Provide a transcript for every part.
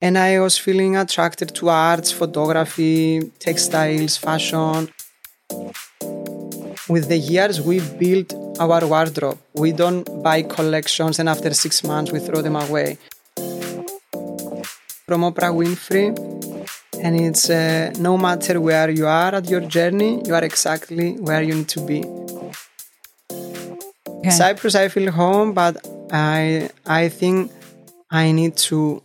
And I was feeling attracted to arts, photography, textiles, fashion. With the years, we built our wardrobe. We don't buy collections and after six months we throw them away. From Oprah Winfrey, and it's uh, no matter where you are at your journey, you are exactly where you need to be. Okay. Cyprus, I feel home, but I I think I need to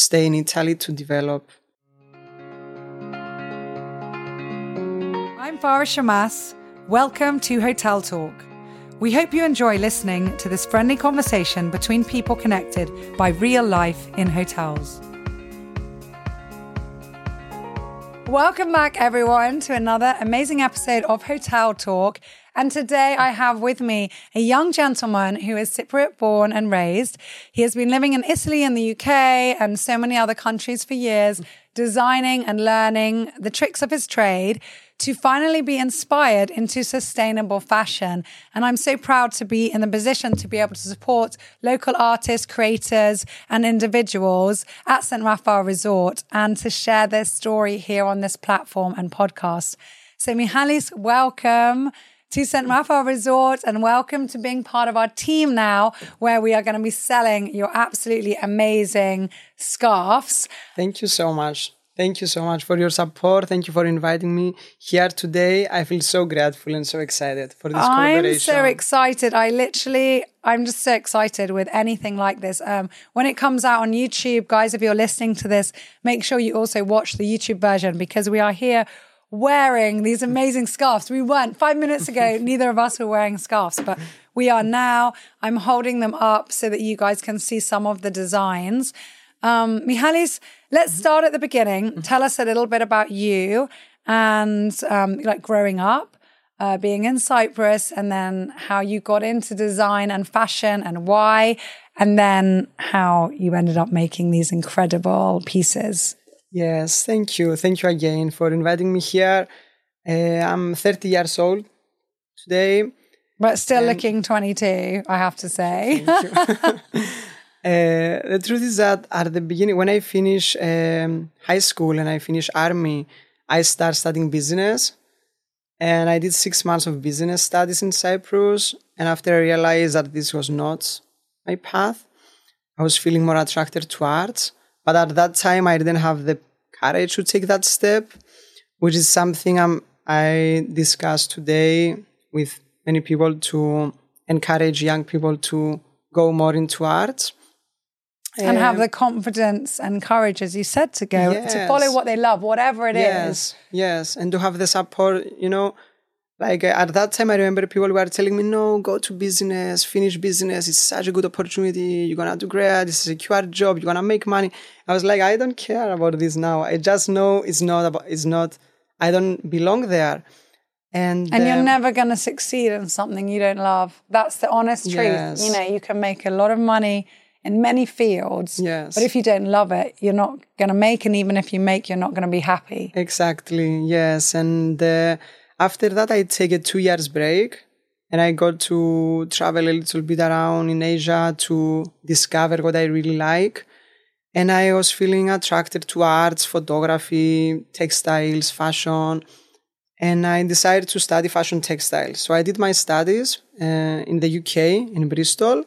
stay in Italy to develop. I'm Farah Shammas. Welcome to Hotel Talk. We hope you enjoy listening to this friendly conversation between people connected by real life in hotels. Welcome back, everyone, to another amazing episode of Hotel Talk. And today I have with me a young gentleman who is Cypriot born and raised. He has been living in Italy and the UK and so many other countries for years, designing and learning the tricks of his trade to finally be inspired into sustainable fashion. And I'm so proud to be in the position to be able to support local artists, creators, and individuals at St. Raphael Resort and to share their story here on this platform and podcast. So, Michalis, welcome to St. Raphael Resort and welcome to being part of our team now, where we are going to be selling your absolutely amazing scarves. Thank you so much. Thank you so much for your support. Thank you for inviting me here today. I feel so grateful and so excited for this I'm collaboration. I'm so excited. I literally, I'm just so excited with anything like this. Um, when it comes out on YouTube, guys, if you're listening to this, make sure you also watch the YouTube version because we are here wearing these amazing scarves. We weren't five minutes ago, neither of us were wearing scarves, but we are now. I'm holding them up so that you guys can see some of the designs. Um, Michalis, let's start at the beginning. Tell us a little bit about you and um, like growing up. Uh, being in Cyprus, and then how you got into design and fashion and why, and then how you ended up making these incredible pieces. Yes, thank you. Thank you again for inviting me here. Uh, I'm 30 years old today. But still looking 22, I have to say. uh, the truth is that at the beginning, when I finished um, high school and I finished army, I started studying business. And I did six months of business studies in Cyprus. And after I realized that this was not my path, I was feeling more attracted to arts. But at that time, I didn't have the courage to take that step, which is something I'm, I discussed today with many people to encourage young people to go more into arts. And um, have the confidence and courage, as you said, to go yes. to follow what they love, whatever it yes, is. yes, and to have the support. You know, like at that time, I remember people were telling me, "No, go to business, finish business. It's such a good opportunity. You're gonna do great. This is a secure job. You're gonna make money." I was like, "I don't care about this now. I just know it's not about. It's not. I don't belong there." And and you're um, never gonna succeed in something you don't love. That's the honest truth. Yes. You know, you can make a lot of money in many fields. Yes. But if you don't love it, you're not gonna make, and even if you make, you're not gonna be happy. Exactly. Yes, and. Uh, after that, I take a two years break and I got to travel a little bit around in Asia to discover what I really like. And I was feeling attracted to arts, photography, textiles, fashion. And I decided to study fashion textiles. So I did my studies uh, in the UK, in Bristol.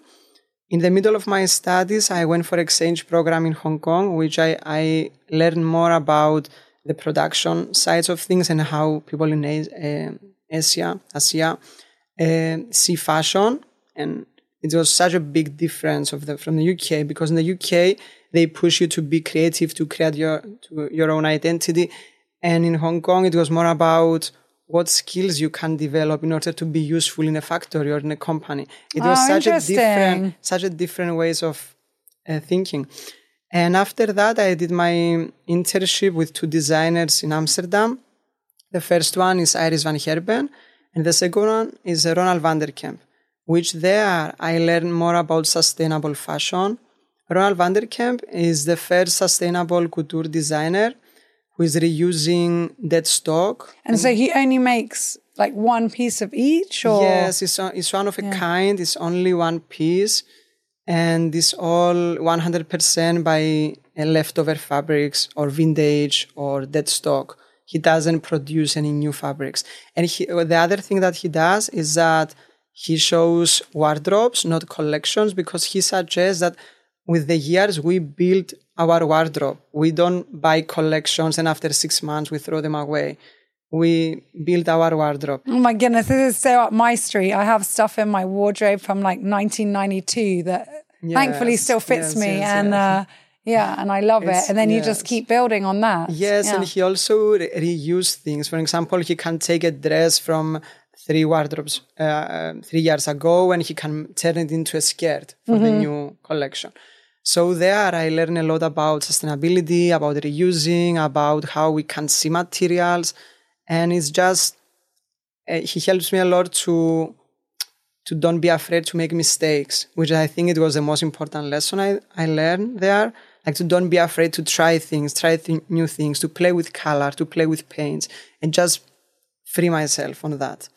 In the middle of my studies, I went for exchange program in Hong Kong, which I, I learned more about the production sides of things and how people in uh, Asia, Asia uh, see fashion. And it was such a big difference of the, from the UK because in the UK, they push you to be creative, to create your, to your own identity. And in Hong Kong, it was more about what skills you can develop in order to be useful in a factory or in a company. It was oh, such a different, such a different ways of uh, thinking. And after that, I did my internship with two designers in Amsterdam. The first one is Iris van Herpen, and the second one is Ronald van der Kemp, which there I learned more about sustainable fashion. Ronald van der Kemp is the first sustainable couture designer who is reusing dead stock. And, and so he only makes like one piece of each or yes it's, it's one of a yeah. kind it's only one piece and this all 100% by uh, leftover fabrics or vintage or dead stock. He doesn't produce any new fabrics. And he, the other thing that he does is that he shows wardrobes, not collections, because he suggests that with the years we build our wardrobe. We don't buy collections and after six months we throw them away. We build our wardrobe. Oh my goodness, this is so up my street. I have stuff in my wardrobe from like 1992 that Yes, thankfully still fits yes, me. yes, and uh, yeah, and I love It's- it. And then you just keep building on that. Yes, Yeah. and he also re- reuse things. For example, he can take a dress from three wardrobes uh, uh, three years ago and he can turn it into a skirt for the new collection. So there, I learn a lot about sustainability, about reusing, about how we can see materials, and it's just uh, he helps me a lot to to don't be afraid to make mistakes, which I think it was the most important lesson I, I learned there. Like to don't be afraid to try things, try th- new things, to play with color, to play with paints, and just free myself on that.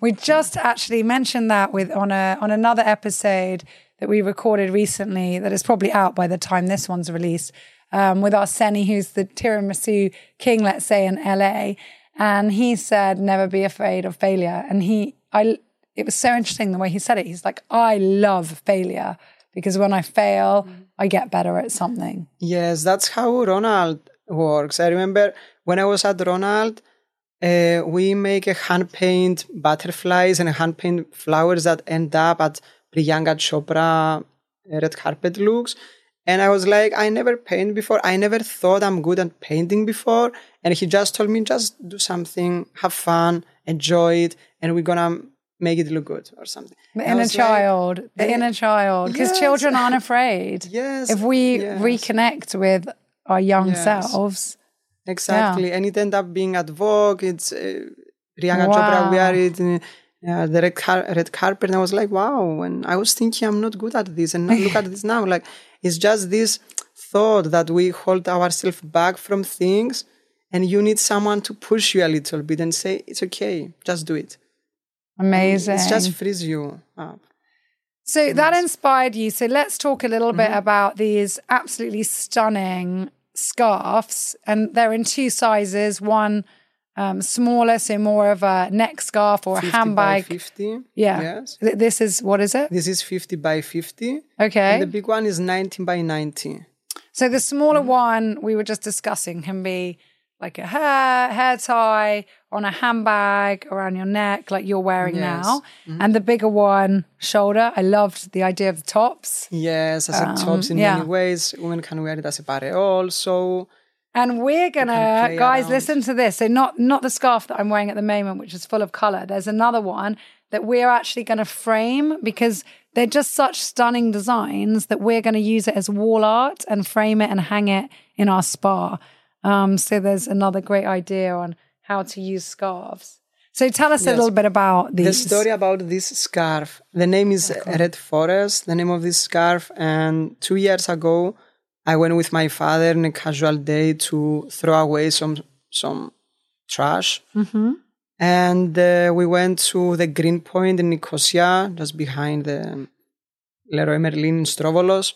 We just actually mentioned that with on a on another episode that we recorded recently that is probably out by the time this one's released um, with Arseni, who's the tiramisu king, let's say in LA, and he said never be afraid of failure, and he I it was so interesting the way he said it. He's like I love failure because when I fail, I get better at something. Yes, that's how Ronald works. I remember when I was at Ronald, uh, we make a hand paint butterflies and hand paint flowers that end up at Priyanka Chopra uh, red carpet looks. And I was like, I never paint before. I never thought I'm good at painting before. And he just told me, just do something, have fun, enjoy it, and we're gonna make it look good or something. The inner was like, child, the inner child, because Yes. children aren't afraid. Yes. If we yes. reconnect with our young Yes. selves, Exactly, and it ended up being at Vogue. It's uh, Priyanka Wow. Chopra wear it, in, uh, the red, car- red carpet, and I was like, wow. And I was thinking, I'm not good at this, and look at this now. Like it's just this thought that we hold ourselves back from things, and you need someone to push you a little bit and say, it's okay, just do it. amazing. It just frees you up. So that inspired you. So let's talk a little Mm-hmm. bit about these absolutely stunning scarves. And they're in two sizes one um, smaller, so more of a neck scarf or a 50 by handbag. 50. Yeah. Yes. Th- This is, what is it? This is 50 by 50. Okay. And the big one is 19 by 90. So the smaller Mm-hmm. one we were just discussing can be like a hair hair tie on a handbag around your neck, like you're wearing Yes. now, and the bigger one shoulder. I loved the idea of the tops. Yes, as it tops in Um, yeah. many ways. Women can wear it as a pareo also. And we're gonna, guys, listen to this. So not not the scarf that I'm wearing at the moment, which is full of color. There's another one that we're actually gonna frame because they're just such stunning designs that we're gonna use it as wall art and frame it and hang it in our spa. Um, so there's another great idea on how to use scarves. So tell us a little bit about The story about this scarf. The name is Red Forest, the name of this scarf. And two years ago, I went with my father on a casual day to throw away some some trash. And uh, we went to the Green Point in Nicosia, just behind the Leroy Merlin in Strovolos.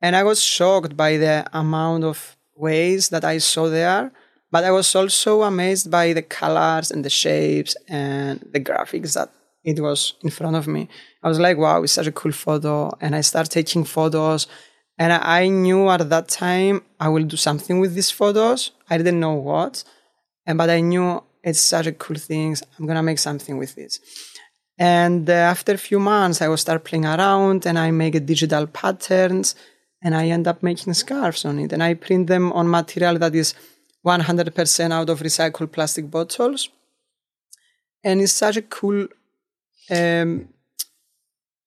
And I was shocked by the amount of ways that I saw there. But I was also amazed by the colors and the shapes and the graphics that it was in front of me. I was like, wow, it's such a cool photo. And I started taking photos. And I knew at that time I will do something with these photos. I didn't know what. And but I knew it's such a cool thing. I'm gonna make something with this. And uh, after a few months, I will start playing around and I make a digital patterns and I end up making scarves on it. And I print them on material that is 100% out of recycled plastic bottles. And it's such a cool, um,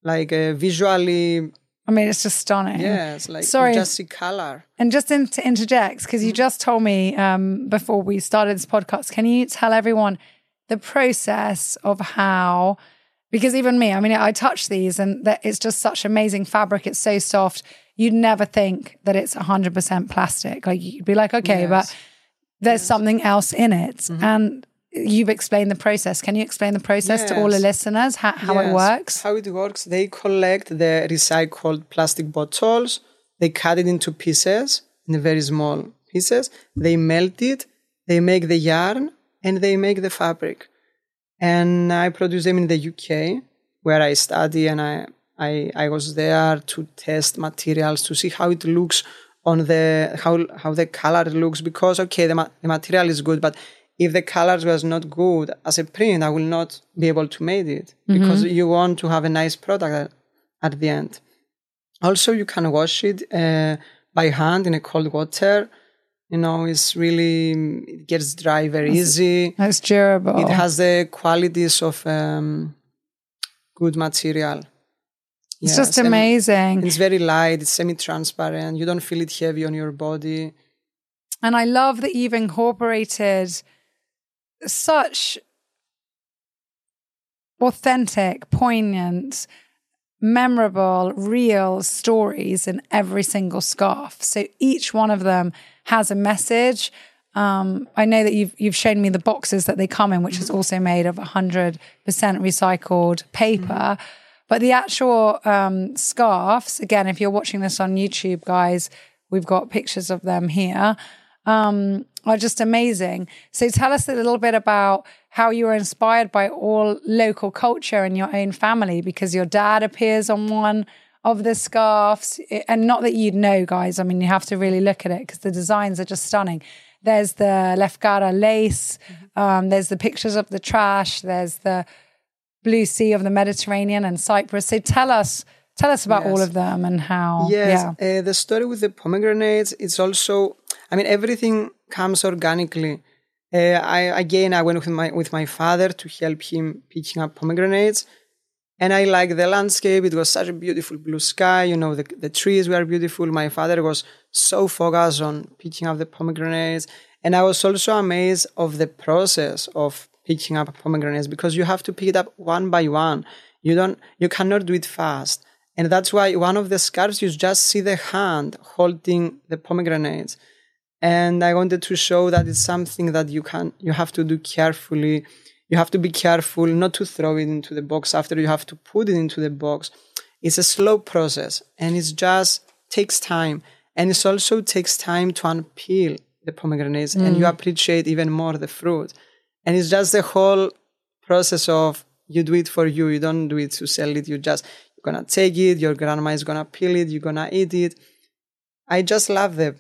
like uh, visually, I mean, it's just stunning. yes, like Sorry. just see color. And just in, to interject, because you just told me um, before we started this podcast, can you tell everyone the process of how? Because even me, I mean, I touch these and that it's just such amazing fabric. It's so soft. You'd never think that it's 100% plastic. Like you'd be like, okay, but there's something else in it. And you've explained the process. Can you explain the process to all the listeners, how, how it works? How it works, they collect the recycled plastic bottles they cut it into pieces, in very small pieces. They melt it, they make the yarn, and they make the fabric. And I produce them in the UK, where I study, and I, I, I was there to test materials to see how it looks on the how how the color looks because okay the, ma- the material is good but if the colors was not good as a print i will not be able to make it because you want to have a nice product at, at the end. Also you can wash it uh, by hand in a cold water. You know it's really it gets dry very easy. It's durable. it has the qualities of um, good material. It's Yes, just and amazing. it's very light it's semi-transparent. You don't feel it heavy on your body. And I love that you've incorporated such authentic, poignant, memorable, real stories in every single scarf. So each one of them has a message. Um, I know that you've you've shown me the boxes that they come in, which is also made of 100% recycled paper. But the actual um, scarves, again, if you're watching this on YouTube, guys, we've got pictures of them here, um, are just amazing. So tell us a little bit about how you were inspired by all local culture in your own family, because your dad appears on one of the scarves. And not that you'd know, guys. I mean, you have to really look at it because the designs are just stunning. There's the Lefkara lace. Um, there's the pictures of the trash. There's the blue sea of the Mediterranean and Cyprus. So tell us, tell us about all of them and how. Yes, Yeah. uh, the story with the pomegranates, it's also, I mean, everything comes organically. Uh, I again, I went with my with my father to help him picking up pomegranates, and I like the landscape. It was such a beautiful blue sky. You know, the the trees were beautiful. My father was so focused on picking up the pomegranates, and I was also amazed of the process of picking up pomegranates because you have to pick it up one by one. You don't, you cannot do it fast. And that's why one of the scarves, you just see the hand holding the pomegranates. And I wanted to show that it's something that you can, you have to do carefully. You have to be careful not to throw it into the box after you have to put it into the box. It's a slow process and it just takes time. And it also takes time to unpeel the pomegranates and you mm. appreciate even more the fruit. And it's just the whole process of you do it for you. You don't do it to sell it. You just, you're to take it. Your grandma is to peel it. You're to eat it. I just love the,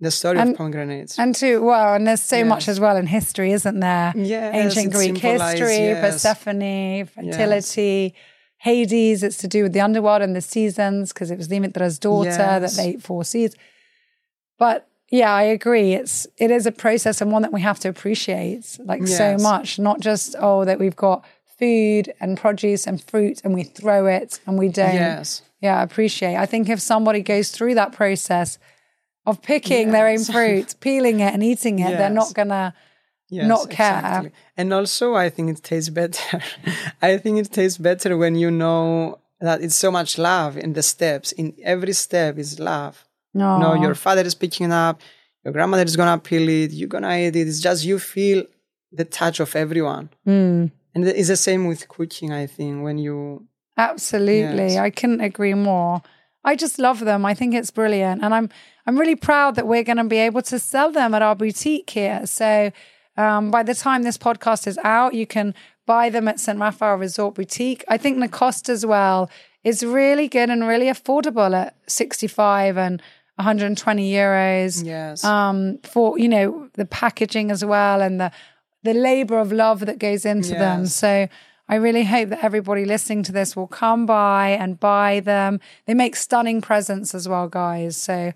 the story And- of pomegranates. And to well, and there's so much as well in history, isn't there? Yes, Ancient Greek history, yes. Persephone, fertility, Hades. It's to do with the underworld and the seasons because it was Demeter's daughter that Yes. they ate four seeds. But yeah, I agree. It's it is a process and one that we have to appreciate like so much. Not just oh that we've got food and produce and fruit and we throw it and we don't Yes. yeah, appreciate. I think if somebody goes through that process of picking their own Yes. fruit, peeling it and eating it, they're not gonna Yes, not care. And also, I think it tastes better. I think it tastes better when you know that it's so much love in the steps. In every step is love. no. No, your father is picking up, your grandmother is gonna peel it, you're gonna eat it. It's just you feel the touch of everyone. Mm, And it's the same with cooking, I think, when you absolutely. Yes. I couldn't agree more. I just love them. I think it's brilliant. And I'm I'm really proud that we're gonna be able to sell them at our boutique here. So um, by the time this podcast is out, you can buy them at St. Raphael Resort Boutique. I think the cost as well is really good and really affordable at 65 and 120 euros. Yes. um, for you know the packaging as well and the the labor of love that goes into them. So I really hope that everybody listening to this will come by and buy them. They make stunning presents as well, guys. So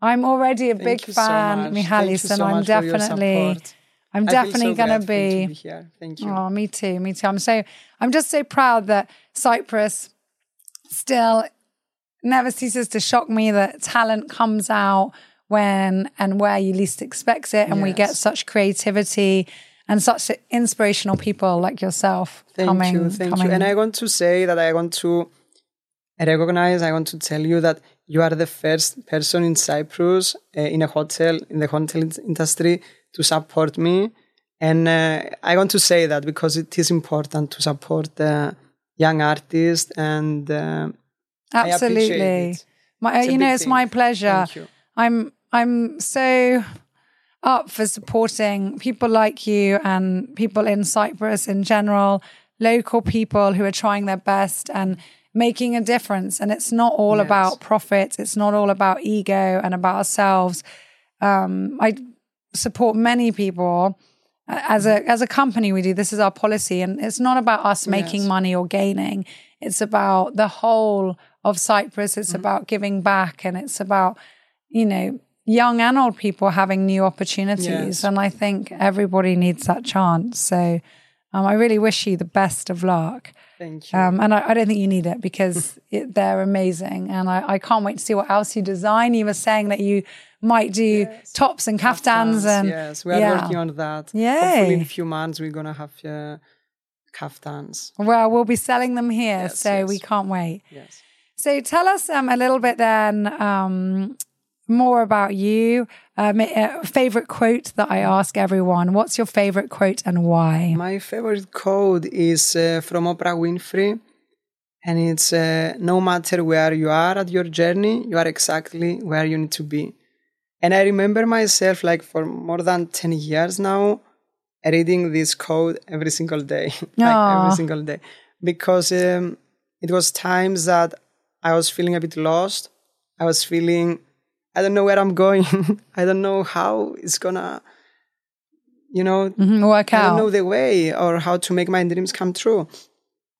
I'm already a Thank big so fan. Thank Michalis, and so I'm much for your definitely. I'm I definitely so gonna be to be here. Thank you. Oh, me too, me too. I'm so I'm just so proud that Cyprus still never ceases to shock me that talent comes out when and where you least expect it, and we get such creativity and such inspirational people like yourself Thank coming. you, thank coming. you. And I want to say that I want to recognize, I want to tell you that you are the first person in Cyprus uh, in a hotel, in the hotel industry to support me. And uh, I want to say that because it is important to support the young artists and uh, appreciate Absolutely. My, you know, it's thing. my pleasure. Thank you. I'm I'm so up for supporting people like you and people in Cyprus in general, local people who are trying their best and making a difference. And it's not all Yes. about profit. It's not all about ego and about ourselves. Um, I support many people as a as a company. We do this is our policy, and it's not about us making Yes. money or gaining. It's about the whole of Cyprus. It's Mm-hmm. about giving back, and it's about you know young and old people having new opportunities. Yes. And I think everybody needs that chance. So um, I really wish you the best of luck. Thank you. Um, and I, I don't think you need it because it, they're amazing. And I, I can't wait to see what else you design. You were saying that you might do tops and kaftans. and yes, we are yeah. working on that. Yeah. Hopefully, in a few months, we're gonna have uh, kaftans. Well, we'll be selling them here. Yes, so we can't wait. Yes. So tell us um, a little bit then um, more about you. Um, a favorite quote that I ask everyone. What's your favorite quote and why? My favorite quote is uh, from Oprah Winfrey, and it's uh, No matter where you are at your journey, you are exactly where you need to be. And I remember myself, like for more than 10 years now, reading this quote every single day, like every single day, because um, it was times that I was feeling a bit lost. I was feeling, I don't know where I'm going. I don't know how it's gonna, you know, Mhm, Work I don't know the way or how to make my dreams come true.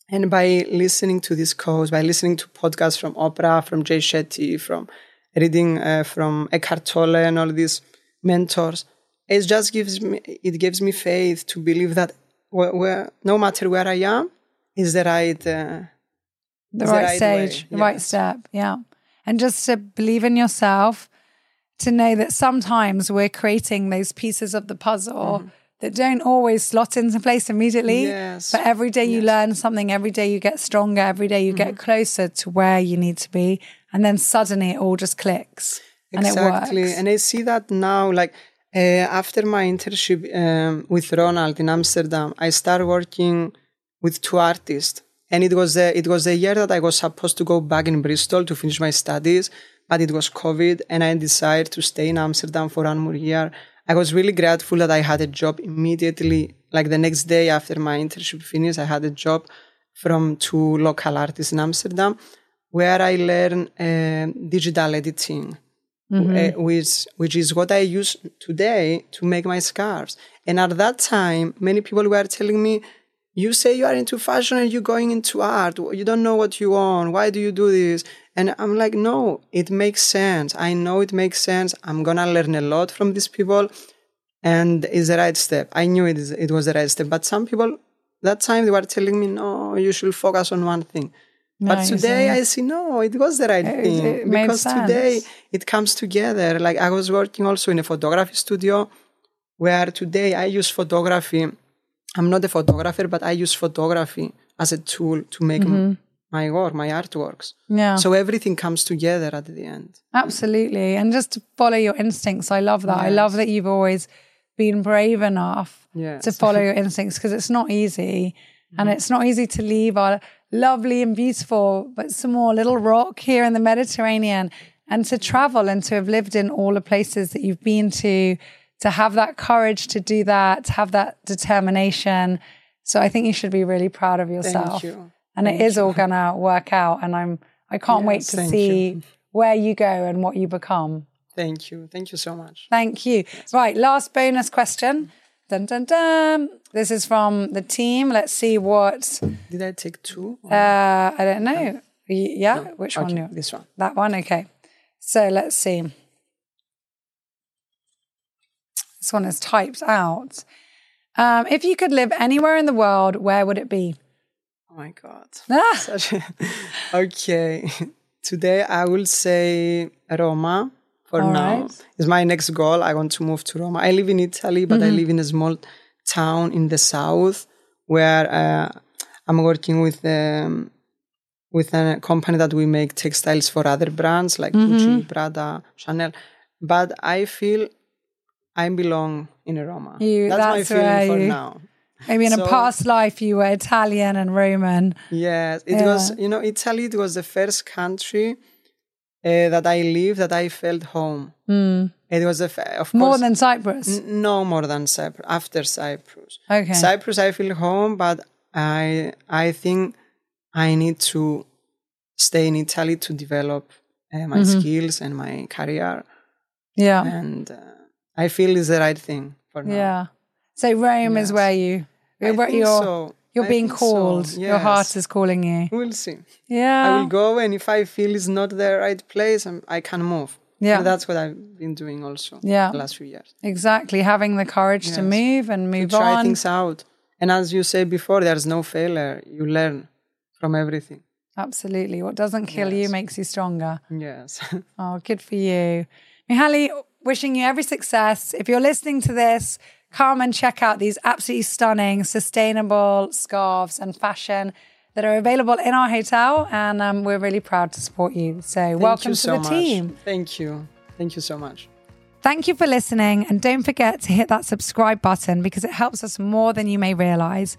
And by listening to these quotes, by listening to podcasts from Oprah, from Jay Shetty, from reading uh, from Eckhart Tolle and all these mentors, it just gives me it gives me faith to believe that where, where no matter where I am, is the right. Uh, the It's the right, right stage, the right step. Yeah. And just to believe in yourself, to know that sometimes we're creating those pieces of the puzzle that don't always slot into place immediately. Mm-hmm. Yes. But every day you learn something, every day you get stronger, every day you get closer to where you need to be. And then suddenly it all just clicks and exactly. it works. And I see that now, like uh, after my internship um, with Ronald in Amsterdam, I started working with two artists, and it was the, it was the year that I was supposed to go back in Bristol to finish my studies, but it was COVID, and I decided to stay in Amsterdam for one more year. I was really grateful that I had a job immediately, like the next day after my internship finished. I had a job from two local artists in Amsterdam, where I learned uh, digital editing uh, which which is what I use today to make my scarves. And at that time, many people were telling me, "You say you are into fashion and you're going into art. You don't know what you want. Why do you do this?" And I'm like, "No, it makes sense. I know it makes sense. I'm gonna learn a lot from these people, and it's the right step. I knew it is it was the right step. But some people that time they were telling me, "No, you should focus on one thing." But today. I see no, it was the right It- thing it because today it comes together. Like I was working also in a photography studio where today I use photography. I'm not a photographer, but I use photography as a tool to make m- mm-hmm. my work, my artworks. yeah. So everything comes together at the end. Absolutely. And just to follow your instincts. I love that. I love that you've always been brave enough Yes. to follow your instincts because it's not easy. And mm-hmm. it's not easy to leave our lovely and beautiful, but small little rock here in the Mediterranean and to travel and to have lived in all the places that you've been to, to have that courage to do that, to have that determination. So I think you should be really proud of yourself. you. And it is all gonna work out. And I'm I can't wait to see you. where you go and what you become. Thank you. Thank you so much. Thank you. Right, last bonus question. Dun dun dun. This is from the team. Let's see what Did I take two? uh I don't know. Y- Yeah, which one? okay, you- this one. That one, okay. So let's see. This one is typed out. Um, if you could live anywhere in the world, where would it be? Oh my God. Ah, a- okay. Today I will say Roma for All now. right. It's my next goal. I want to move to Roma. I live in Italy, but Mm-hmm. I live in a small town in the south where uh, I'm working with um, with a company that we make textiles for other brands like Mm-hmm. Gucci, Prada, Chanel. But I feel I belong in Roma. You- that's, my feeling for you- now. maybe in a past life you were Italian and Roman. Yes, it Yeah. was, you know, Italy, it was the first country uh, that I lived that I felt home. It was a of More than Cyprus. n- no more than Cyprus. After Cyprus, Okay. Cyprus I feel home, but I I think I need to stay in Italy to develop uh, my Mm-hmm. skills and my career, yeah. and uh, I feel is the right thing for now. Yeah. So Rome is where you I you're, so. you're I being think so, called. Your heart is calling you. We'll see. Yeah. I will go, and if I feel it's not the right place, I'm, I can move. Yeah. And that's what I've been doing also. Yeah. The last few years. Exactly. Having the courage to move and To move try on. things out. And as you said before, there's no failure. You learn from everything. Absolutely. What doesn't kill you makes you stronger. Yes. Oh, good for you. Mihaly, wishing you every success. If you're listening to this, come and check out these absolutely stunning, sustainable scarves and fashion that are available in our hotel. And um, we're really proud to support you. So, Thank welcome you to the much. team. Thank you. Thank you so much. Thank you for listening. And don't forget to hit that subscribe button because it helps us more than you may realize.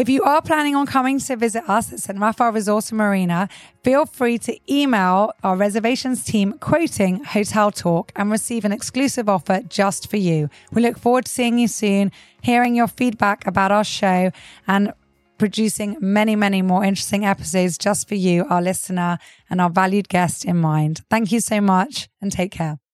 If you are planning on coming to visit us at St. Raphael Resort and Marina, feel free to email our reservations team quoting Hotel Talk and receive an exclusive offer just for you. We look forward to seeing you soon, hearing your feedback about our show, and producing many, many more interesting episodes just for you, our listener, and our valued guest in mind. Thank you so much and take care.